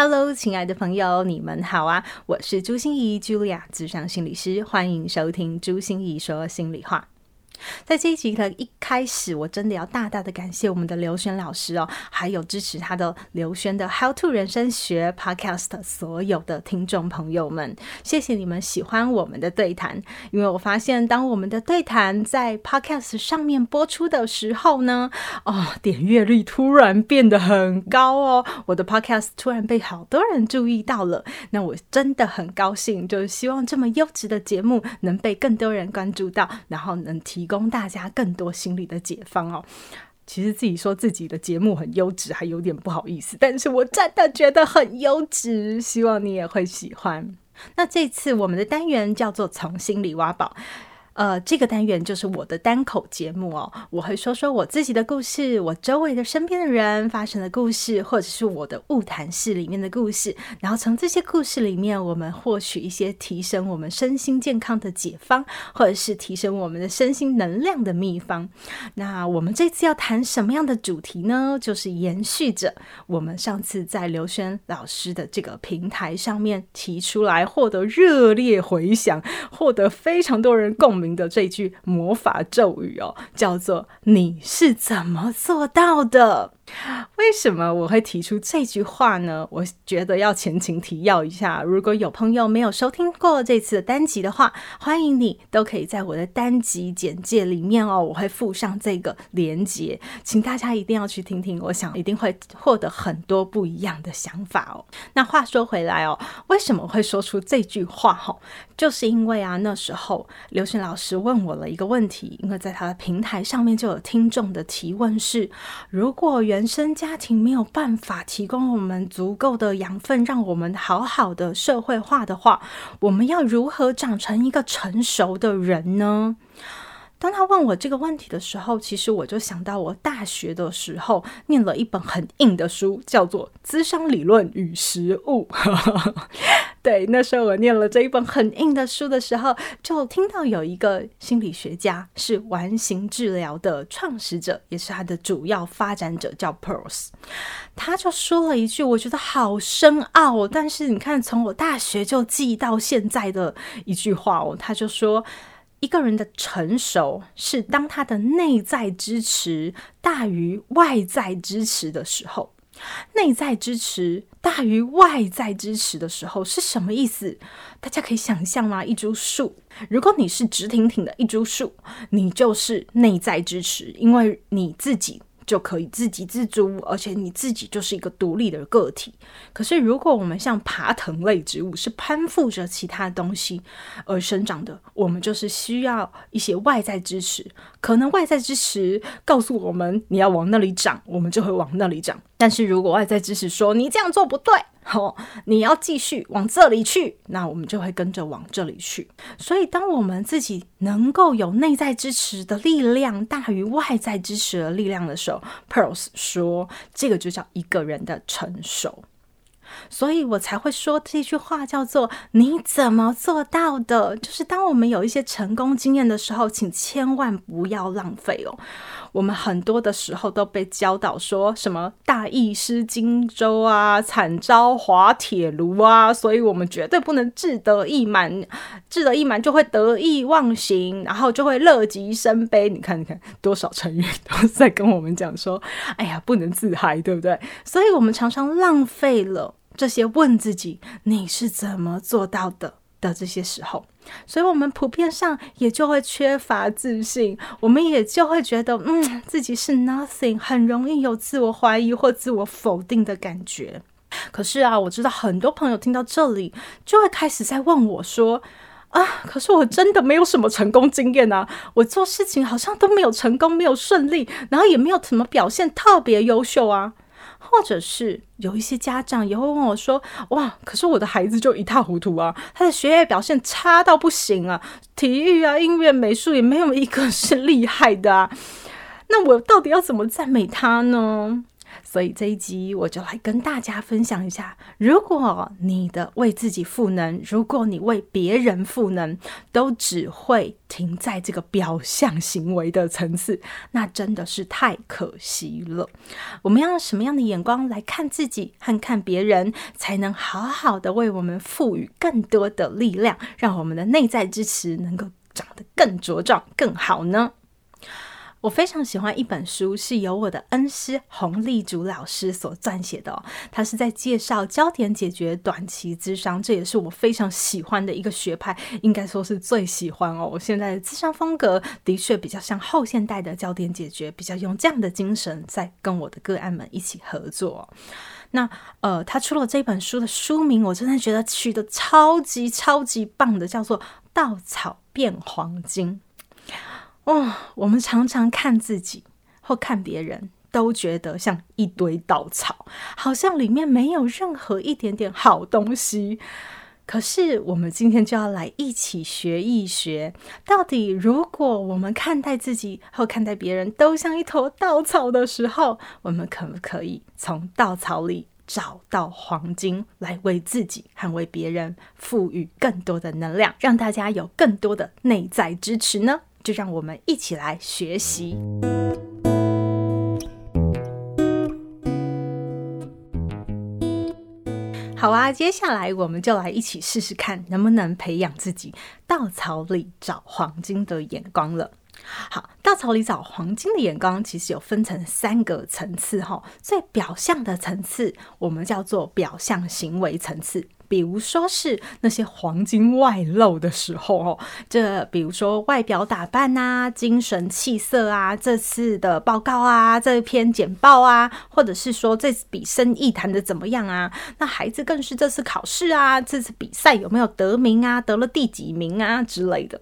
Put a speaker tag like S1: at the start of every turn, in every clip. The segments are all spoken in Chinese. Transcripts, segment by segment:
S1: Hello，亲爱的朋友，你们好啊！我是朱欣怡，Julia，咨商心理师，欢迎收听朱欣怡说心里话。在这一集的一开始，我真的要大大的感谢我们的刘轩老师哦，还有支持他的刘轩的 How to 人生学 Podcast 所有的听众朋友们，谢谢你们喜欢我们的对谈。因为我发现，当我们的对谈在 Podcast 上面播出的时候呢，哦，点阅率突然变得很高哦，我的 Podcast 突然被好多人注意到了。那我真的很高兴，就是希望这么优质的节目能被更多人关注到，然后能提。供大家更多心理的解放哦。其实自己说自己的节目很优质，还有点不好意思，但是我真的觉得很优质，希望你也会喜欢。那这次我们的单元叫做“从心里挖宝”。呃，这个单元就是我的单口节目哦，我会说说我自己的故事，我周围的身边的人发生的故事，或者是我的物谈室里面的故事，然后从这些故事里面，我们获取一些提升我们身心健康的解方，或者是提升我们的身心能量的秘方。那我们这次要谈什么样的主题呢？就是延续着我们上次在刘轩老师的这个平台上面提出来，获得热烈回响，获得非常多人共鸣。的这句魔法咒语哦，叫做“你是怎么做到的”。为什么我会提出这句话呢？我觉得要前情提要一下。如果有朋友没有收听过这次的单集的话，欢迎你都可以在我的单集简介里面哦，我会附上这个连接，请大家一定要去听听。我想一定会获得很多不一样的想法哦。那话说回来哦，为什么会说出这句话？哈，就是因为啊，那时候刘轩老师问我了一个问题，因为在他的平台上面就有听众的提问是：如果原原生家庭没有办法提供我们足够的养分，让我们好好的社会化的话，我们要如何长成一个成熟的人呢？当他问我这个问题的时候，其实我就想到我大学的时候念了一本很硬的书，叫做《资商理论与实务》。对，那时候我念了这一本很硬的书的时候，就听到有一个心理学家是完形治疗的创始者，也是他的主要发展者，叫 Pearls。他就说了一句我觉得好深奥，但是你看，从我大学就记到现在的一句话哦，他就说。一个人的成熟是当他的内在支持大于外在支持的时候，内在支持大于外在支持的时候是什么意思？大家可以想象吗？一株树，如果你是直挺挺的一株树，你就是内在支持，因为你自己。就可以自给自足，而且你自己就是一个独立的个体。可是，如果我们像爬藤类植物，是攀附着其他东西而生长的，我们就是需要一些外在支持。可能外在支持告诉我们你要往那里长，我们就会往那里长。但是如果外在支持说你这样做不对，哦，你要继续往这里去，那我们就会跟着往这里去。所以，当我们自己能够有内在支持的力量大于外在支持的力量的时候，Pearls 说，这个就叫一个人的成熟。所以我才会说这句话叫做“你怎么做到的？”就是当我们有一些成功经验的时候，请千万不要浪费哦。我们很多的时候都被教导说什么“大意失荆州”啊，“惨遭滑铁卢”啊，所以我们绝对不能志得意满，志得意满就会得意忘形，然后就会乐极生悲。你看，你看多少成语都在跟我们讲说：“哎呀，不能自嗨，对不对？”所以我们常常浪费了这些问自己“你是怎么做到的”的这些时候。所以，我们普遍上也就会缺乏自信，我们也就会觉得，嗯，自己是 nothing，很容易有自我怀疑或自我否定的感觉。可是啊，我知道很多朋友听到这里，就会开始在问我说，啊，可是我真的没有什么成功经验啊，我做事情好像都没有成功，没有顺利，然后也没有什么表现特别优秀啊。或者是有一些家长也会问我说：“哇，可是我的孩子就一塌糊涂啊，他的学业表现差到不行啊，体育啊、音乐、美术也没有一个是厉害的啊，那我到底要怎么赞美他呢？”所以这一集我就来跟大家分享一下，如果你的为自己赋能，如果你为别人赋能，都只会停在这个表象行为的层次，那真的是太可惜了。我们要用什么样的眼光来看自己和看别人，才能好好的为我们赋予更多的力量，让我们的内在支持能够长得更茁壮、更好呢？我非常喜欢一本书，是由我的恩师洪丽竹老师所撰写的哦。他是在介绍焦点解决短期智商，这也是我非常喜欢的一个学派，应该说是最喜欢哦。我现在的智商风格的确比较像后现代的焦点解决，比较用这样的精神在跟我的个案们一起合作。那呃，他出了这本书的书名，我真的觉得取得超级超级棒的，叫做《稻草变黄金》。哦，我们常常看自己或看别人，都觉得像一堆稻草，好像里面没有任何一点点好东西。可是，我们今天就要来一起学一学，到底如果我们看待自己或看待别人都像一坨稻草的时候，我们可不可以从稻草里找到黄金，来为自己和为别人赋予更多的能量，让大家有更多的内在支持呢？就让我们一起来学习。好啊，接下来我们就来一起试试看，能不能培养自己稻草里找黄金的眼光了。好，稻草里找黄金的眼光，其实有分成三个层次哈。最表象的层次，我们叫做表象行为层次。比如说是那些黄金外露的时候哦，这比如说外表打扮啊、精神气色啊、这次的报告啊、这篇简报啊，或者是说这笔生意谈的怎么样啊？那孩子更是这次考试啊、这次比赛有没有得名啊、得了第几名啊之类的，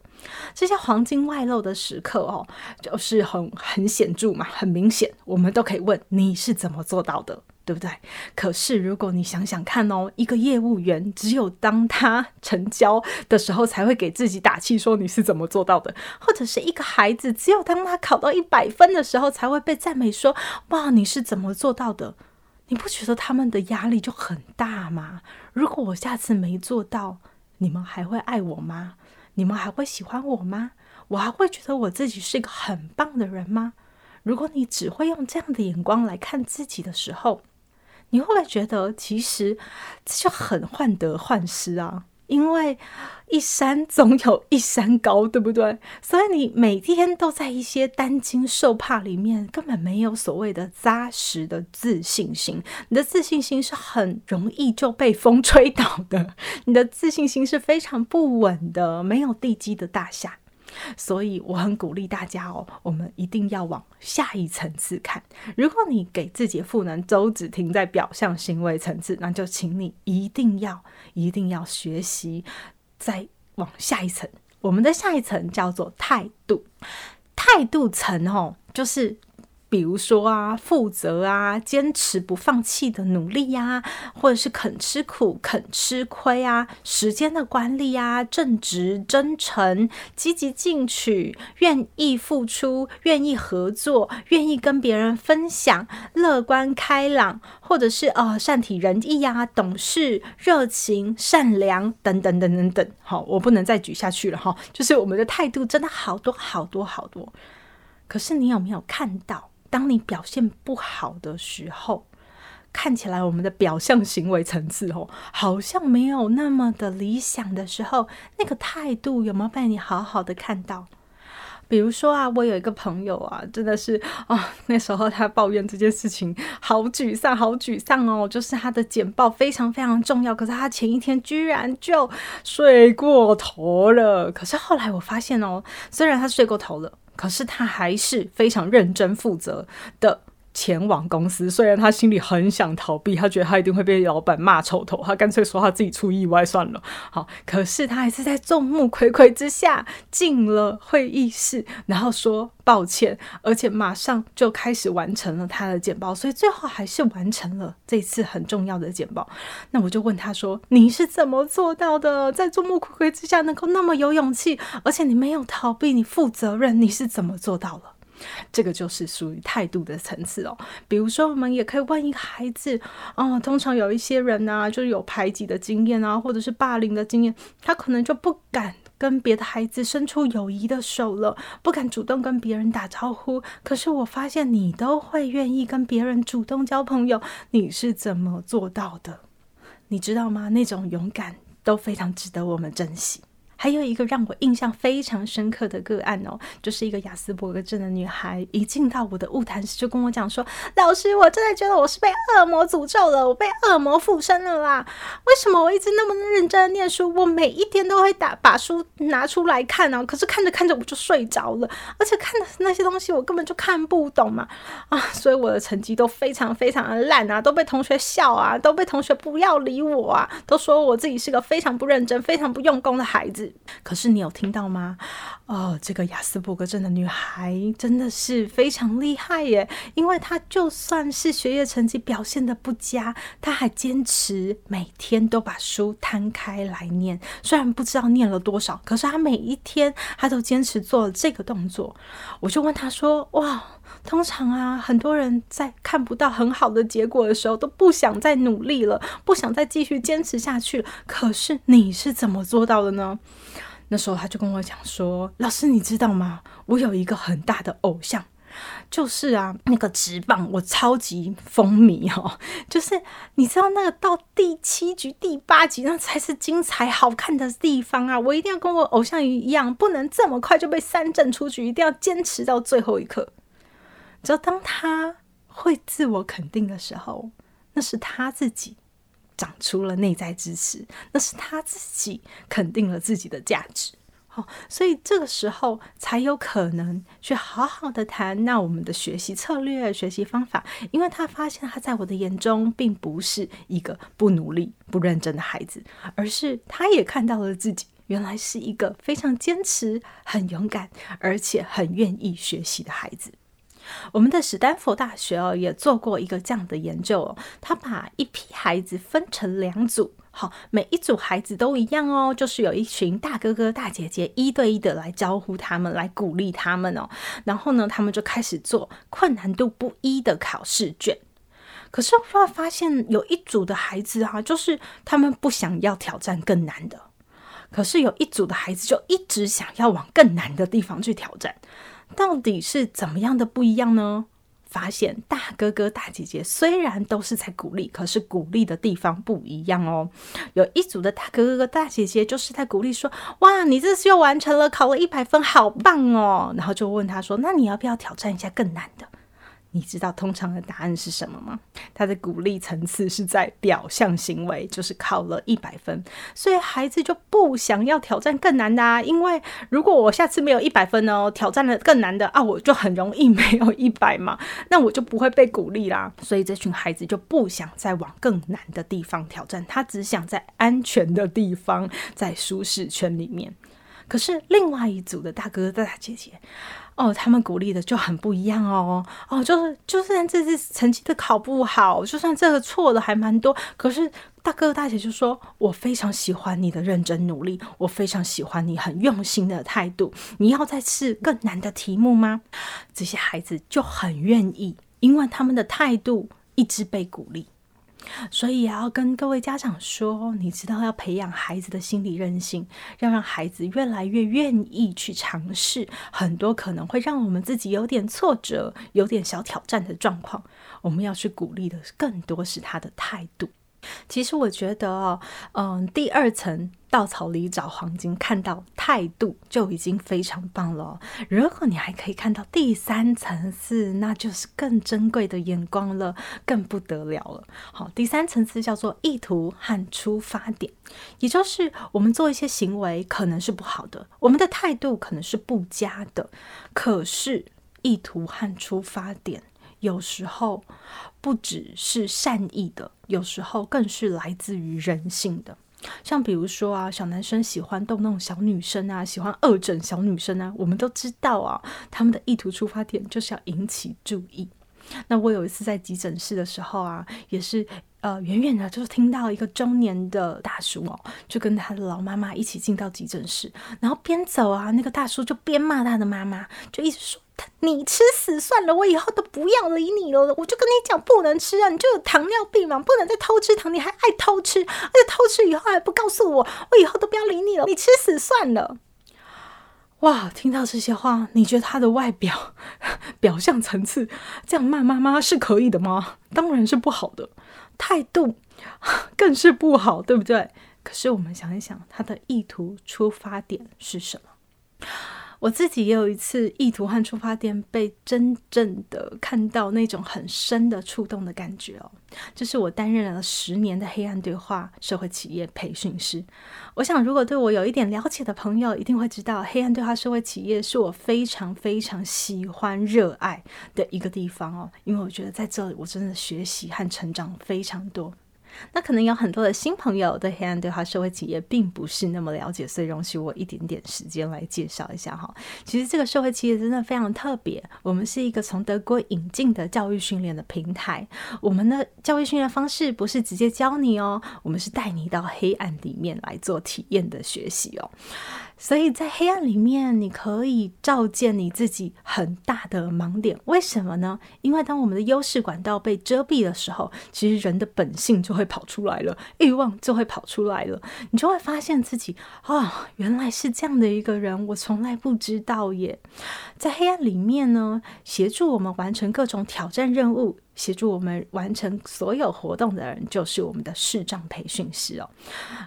S1: 这些黄金外露的时刻哦，就是很很显著嘛，很明显，我们都可以问你是怎么做到的。对不对？可是如果你想想看哦，一个业务员只有当他成交的时候，才会给自己打气，说你是怎么做到的；或者是一个孩子，只有当他考到一百分的时候，才会被赞美说，哇，你是怎么做到的？你不觉得他们的压力就很大吗？如果我下次没做到，你们还会爱我吗？你们还会喜欢我吗？我还会觉得我自己是一个很棒的人吗？如果你只会用这样的眼光来看自己的时候，你会不会觉得，其实这就很患得患失啊？因为一山总有一山高，对不对？所以你每天都在一些担惊受怕里面，根本没有所谓的扎实的自信心。你的自信心是很容易就被风吹倒的，你的自信心是非常不稳的，没有地基的大厦。所以我很鼓励大家哦，我们一定要往下一层次看。如果你给自己赋能都只停在表象行为层次，那就请你一定要、一定要学习再往下一层。我们的下一层叫做态度，态度层哦，就是。比如说啊，负责啊，坚持不放弃的努力呀，或者是肯吃苦、肯吃亏啊，时间的管理啊，正直、真诚、积极进取、愿意付出、愿意合作、愿意跟别人分享、乐观开朗，或者是呃善体人意呀、懂事、热情、善良等等等等等。好，我不能再举下去了哈，就是我们的态度真的好多好多好多。可是你有没有看到？当你表现不好的时候，看起来我们的表象行为层次哦，好像没有那么的理想的时候，那个态度有没有被你好好的看到？比如说啊，我有一个朋友啊，真的是啊、哦，那时候他抱怨这件事情好沮丧，好沮丧哦，就是他的简报非常非常重要，可是他前一天居然就睡过头了。可是后来我发现哦，虽然他睡过头了。可是他还是非常认真负责的。前往公司。虽然他心里很想逃避，他觉得他一定会被老板骂臭头，他干脆说他自己出意外算了。好，可是他还是在众目睽睽之下进了会议室，然后说抱歉，而且马上就开始完成了他的简报，所以最后还是完成了这次很重要的简报。那我就问他说：“你是怎么做到的？在众目睽睽之下能够那么有勇气，而且你没有逃避，你负责任，你是怎么做到了？”这个就是属于态度的层次哦。比如说，我们也可以问一个孩子，哦，通常有一些人呢、就是有排挤的经验啊，或者是霸凌的经验，他可能就不敢跟别的孩子伸出友谊的手了，不敢主动跟别人打招呼。可是我发现你都会愿意跟别人主动交朋友，你是怎么做到的？你知道吗？那种勇敢都非常值得我们珍惜。还有一个让我印象非常深刻的个案哦，就是一个亚斯伯格症的女孩，一进到我的物谈室就跟我讲说：“老师，我真的觉得我是被恶魔诅咒了，我被恶魔附身了啦！为什么我一直那么认真的念书，我每一天都会打把书拿出来看啊，可是看着看着我就睡着了，而且看的那些东西我根本就看不懂嘛啊！所以我的成绩都非常非常的烂啊，都被同学笑啊，都被同学不要理我啊，都说我自己是个非常不认真、非常不用功的孩子。”可是你有听到吗？哦，这个亚斯伯格症的女孩真的是非常厉害耶！因为她就算是学业成绩表现得不佳，她还坚持每天都把书摊开来念。虽然不知道念了多少，可是她每一天她都坚持做了这个动作。我就问她说：“哇，通常啊，很多人在看不到很好的结果的时候，都不想再努力了，不想再继续坚持下去。可是你是怎么做到的呢？”那时候他就跟我讲说：“老师，你知道吗？我有一个很大的偶像，就是啊，那个直棒，我超级风靡哦。就是你知道那个到第七局、第八局，那才是精彩好看的地方啊！我一定要跟我偶像一样，不能这么快就被三振出局，一定要坚持到最后一刻。只要当他会自我肯定的时候，那是他自己。”长出了内在支持，那是他自己肯定了自己的价值，好，所以这个时候才有可能去好好的谈那我们的学习策略、学习方法，因为他发现他在我的眼中并不是一个不努力、不认真的孩子，而是他也看到了自己原来是一个非常坚持、很勇敢，而且很愿意学习的孩子。我们的史丹佛大学哦，也做过一个这样的研究哦，他把一批孩子分成两组，好，每一组孩子都一样哦，就是有一群大哥哥大姐姐一对一的来招呼他们，来鼓励他们哦，然后呢，他们就开始做困难度不一的考试卷。可是我会发现有一组的孩子啊，就是他们不想要挑战更难的，可是有一组的孩子就一直想要往更难的地方去挑战。到底是怎么样的不一样呢？发现大哥哥大姐姐虽然都是在鼓励，可是鼓励的地方不一样哦。有一组的大哥哥大姐姐就是在鼓励说：“哇，你这次又完成了，考了一百分，好棒哦！”然后就问他说：“那你要不要挑战一下更难的？”你知道通常的答案是什么吗？他的鼓励层次是在表象行为，就是考了一百分，所以孩子就不想要挑战更难的啊。因为如果我下次没有一百分哦，挑战了更难的啊，我就很容易没有一百嘛，那我就不会被鼓励啦。所以这群孩子就不想再往更难的地方挑战，他只想在安全的地方，在舒适圈里面。可是另外一组的大哥哥大姐姐。哦，他们鼓励的就很不一样哦。哦，就是就算这次成绩都考不好，就算这个错的还蛮多，可是大哥大姐就说：“我非常喜欢你的认真努力，我非常喜欢你很用心的态度。你要再试更难的题目吗？”这些孩子就很愿意，因为他们的态度一直被鼓励。所以也要跟各位家长说，你知道要培养孩子的心理韧性，要让孩子越来越愿意去尝试很多可能会让我们自己有点挫折、有点小挑战的状况。我们要去鼓励的更多是他的态度。其实我觉得哦，嗯，第二层稻草里找黄金，看到态度就已经非常棒了。如果你还可以看到第三层次，那就是更珍贵的眼光了，更不得了了。好，第三层次叫做意图和出发点，也就是我们做一些行为可能是不好的，我们的态度可能是不佳的，可是意图和出发点。有时候不只是善意的，有时候更是来自于人性的。像比如说啊，小男生喜欢逗弄小女生啊，喜欢恶整小女生啊，我们都知道啊，他们的意图出发点就是要引起注意。那我有一次在急诊室的时候啊，也是。呃，远远的就是听到一个中年的大叔哦，就跟他的老妈妈一起进到急诊室，然后边走啊，那个大叔就边骂他的妈妈，就一直说，你吃死算了，我以后都不要理你了。我就跟你讲不能吃啊，你就有糖尿病嘛，不能再偷吃糖，你还爱偷吃，而且偷吃以后还不告诉我，我以后都不要理你了，你吃死算了。哇，听到这些话，你觉得他的外表表象层次这样骂妈妈是可以的吗？当然是不好的。态度 更是不好，对不对？可是我们想一想，他的意图出发点是什么？我自己也有一次意图和出发点被真正的看到那种很深的触动的感觉哦，就是我担任了十年的黑暗对话社会企业培训师。我想，如果对我有一点了解的朋友，一定会知道，黑暗对话社会企业是我非常非常喜欢、热爱的一个地方哦，因为我觉得在这里我真的学习和成长非常多。那可能有很多的新朋友对黑暗对话社会企业并不是那么了解，所以容许我一点点时间来介绍一下哈。其实这个社会企业真的非常特别，我们是一个从德国引进的教育训练的平台。我们的教育训练方式不是直接教你哦，我们是带你到黑暗里面来做体验的学习哦。所以在黑暗里面，你可以照见你自己很大的盲点。为什么呢？因为当我们的优势管道被遮蔽的时候，其实人的本性就会跑出来了，欲望就会跑出来了。你就会发现自己啊、原来是这样的一个人，我从来不知道耶。在黑暗里面呢，协助我们完成各种挑战任务。协助我们完成所有活动的人，就是我们的视障培训师哦。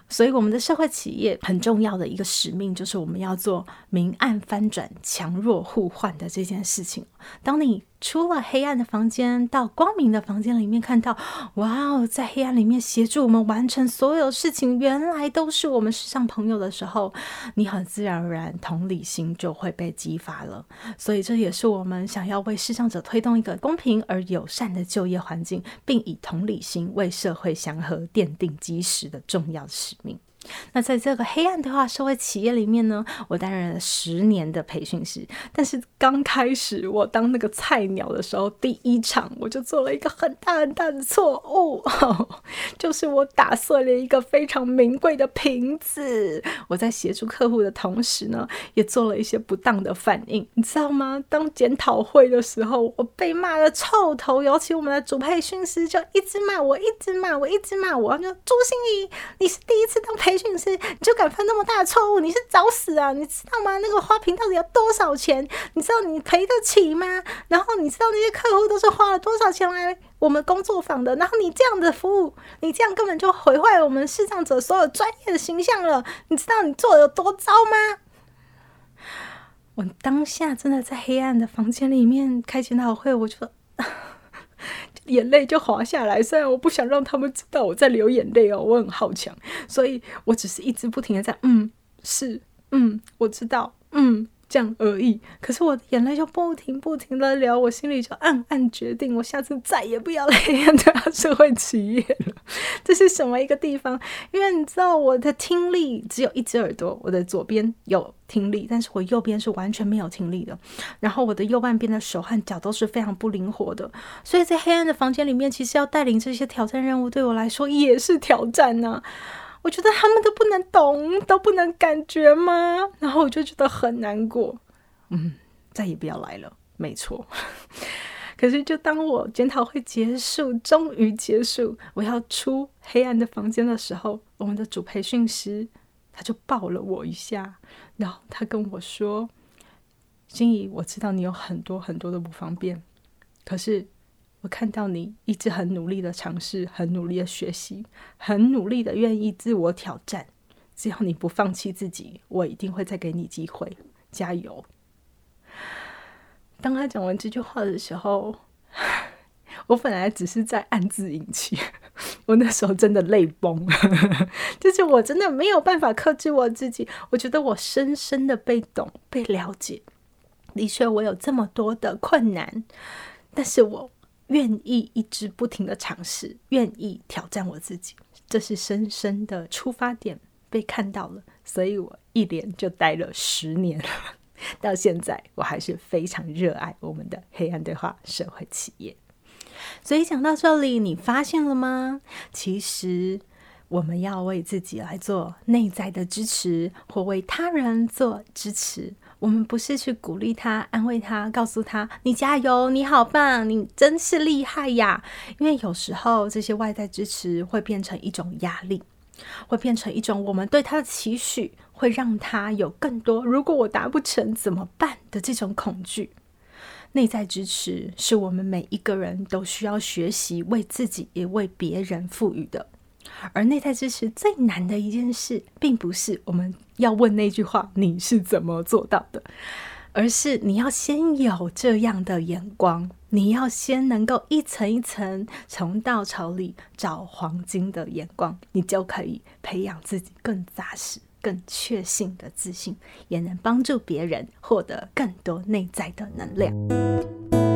S1: 所以，我们的社会企业很重要的一个使命，就是我们要做明暗翻转、强弱互换的这件事情。当你出了黑暗的房间，到光明的房间里面，看到哇哦，在黑暗里面协助我们完成所有事情，原来都是我们视障朋友的时候，你很自然而然同理心就会被激发了。所以这也是我们想要为视障者推动一个公平而友善的就业环境，并以同理心为社会祥和奠定基石的重要使命。那在这个黑暗对话社会企业里面呢，我担任了十年的培训师。但是刚开始我当那个菜鸟的时候，第一场我就做了一个很大很大的错误，就是我打碎了一个非常名贵的瓶子。我在协助客户的同时呢，也做了一些不当的反应，你知道吗？当检讨会的时候，我被骂得臭头，尤其我们的主培训师就一直骂我，一直骂我，一直骂我，就朱心怡，你是第一次当培训。训师，你就敢犯那么大的错误？你是找死啊！你知道吗？那个花瓶到底要多少钱？你知道你赔得起吗？然后你知道那些客户都是花了多少钱来我们工作坊的？然后你这样的服务，你这样根本就毁坏我们视障者所有专业的形象了。你知道你做的有多糟吗？我当下真的在黑暗的房间里面开检讨会，我觉得。眼泪就滑下来，虽然我不想让他们知道我在流眼泪哦，我很好强，所以我只是一直不停的在嗯，是，嗯，我知道，嗯。这样而已，可是我的眼泪就不停不停的流，我心里就暗暗决定，我下次再也不要来黑暗对话社会企业了。这是什么一个地方？因为你知道我的听力只有一只耳朵，我的左边有听力，但是我右边是完全没有听力的。然后我的右半边的手和脚都是非常不灵活的，所以在黑暗的房间里面，其实要带领这些挑战任务，对我来说也是挑战呢、我觉得他们都不能懂，都不能感觉吗？然后我就觉得很难过，嗯，再也不要来了，没错。可是，就当我检讨会结束，终于结束，我要出黑暗的房间的时候，我们的主培训师他就抱了我一下，然后他跟我说：“心仪，我知道你有很多很多的不方便，可是。”我看到你一直很努力的尝试，很努力的学习，很努力的愿意自我挑战。只要你不放弃自己，我一定会再给你机会。加油！当他讲完这句话的时候，我本来只是在暗自引气，我那时候真的泪崩，就是我真的没有办法克制我自己。我觉得我深深的被懂、被了解。的确，我有这么多的困难，但是我。愿意一直不停的尝试，愿意挑战我自己，这是深深的出发点被看到了，所以我一连就待了十年了，到现在我还是非常热爱我们的黑暗对话社会企业。所以讲到这里，你发现了吗？其实我们要为自己来做内在的支持，或为他人做支持。我们不是去鼓励他、安慰他、告诉他“你加油，你好棒，你真是厉害呀”。因为有时候这些外在支持会变成一种压力，会变成一种我们对他的期许，会让他有更多“如果我达不成怎么办”的这种恐惧。内在支持是我们每一个人都需要学习为自己也为别人赋予的。而内在支持最难的一件事，并不是我们要问那句话“你是怎么做到的”，而是你要先有这样的眼光，你要先能够一层一层从稻草里找黄金的眼光，你就可以培养自己更扎实、更确信的自信，也能帮助别人获得更多内在的能量。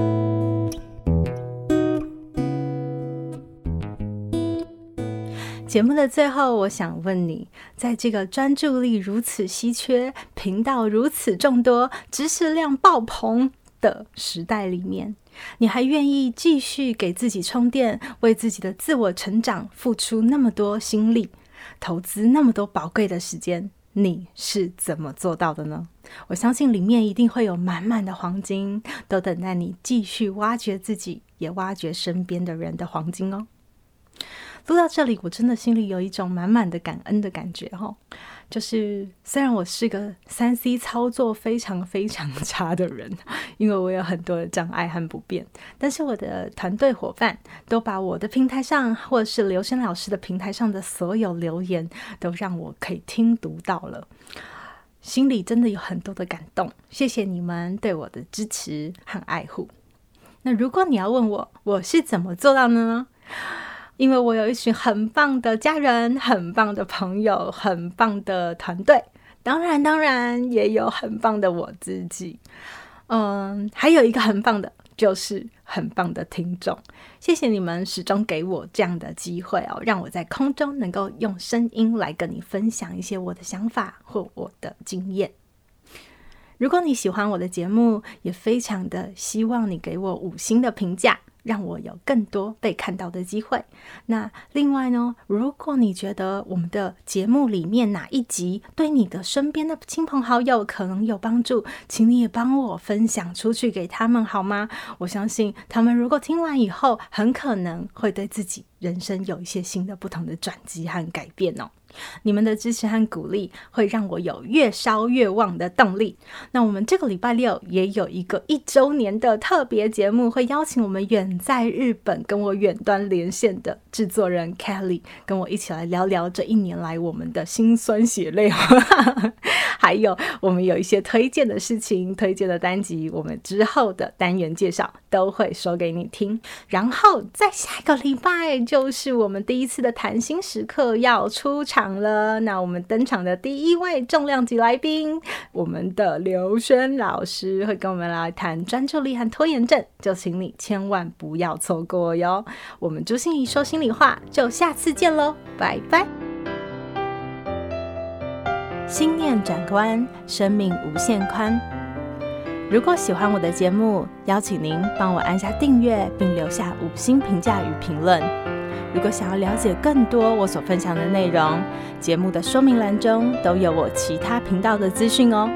S1: 节目的最后，我想问你，在这个专注力如此稀缺、频道如此众多、知识量爆棚的时代里面，你还愿意继续给自己充电，为自己的自我成长付出那么多心力，投资那么多宝贵的时间？你是怎么做到的呢？我相信里面一定会有满满的黄金，都等待你继续挖掘自己，也挖掘身边的人的黄金哦。录到这里，我真的心里有一种满满的感恩的感觉哈。就是虽然我是个三 C 操作非常非常差的人，因为我有很多的障碍和不便，但是我的团队伙伴都把我的平台上，或者是刘轩老师的平台上的所有留言，都让我可以听读到了，心里真的有很多的感动。谢谢你们对我的支持和爱护。那如果你要问我，我是怎么做到的呢？因为我有一群很棒的家人，很棒的朋友，很棒的团队，当然，当然也有很棒的我自己。嗯，还有一个很棒的，就是很棒的听众。谢谢你们始终给我这样的机会哦，让我在空中能够用声音来跟你分享一些我的想法或我的经验。如果你喜欢我的节目，也非常的希望你给我五星的评价。让我有更多被看到的机会。那另外呢，如果你觉得我们的节目里面哪一集对你的身边的亲朋好友可能有帮助，请你也帮我分享出去给他们好吗？我相信他们如果听完以后，很可能会对自己人生有一些新的、不同的转机和改变哦。你们的支持和鼓励会让我有越烧越旺的动力。那我们这个礼拜六也有一个一周年的特别节目，会邀请我们远在日本跟我远端连线的制作人 Kelly，跟我一起来聊聊这一年来我们的辛酸血泪。还有我们有一些推荐的事情、推荐的单集，我们之后的单元介绍都会说给你听。然后在下一个礼拜就是我们第一次的谈心时刻要出场。了，那我们登场的第一位重量级来宾，我们的刘轩老师会跟我们来谈专注力和拖延症，就请你千万不要错过哟。我们朱心怡说心里话，就下次见喽，拜拜。心念转关，生命无限宽。如果喜欢我的节目，邀请您帮我按下订阅，并留下五星评价与评论。如果想要了解更多我所分享的内容，节目的说明栏中都有我其他频道的资讯哦。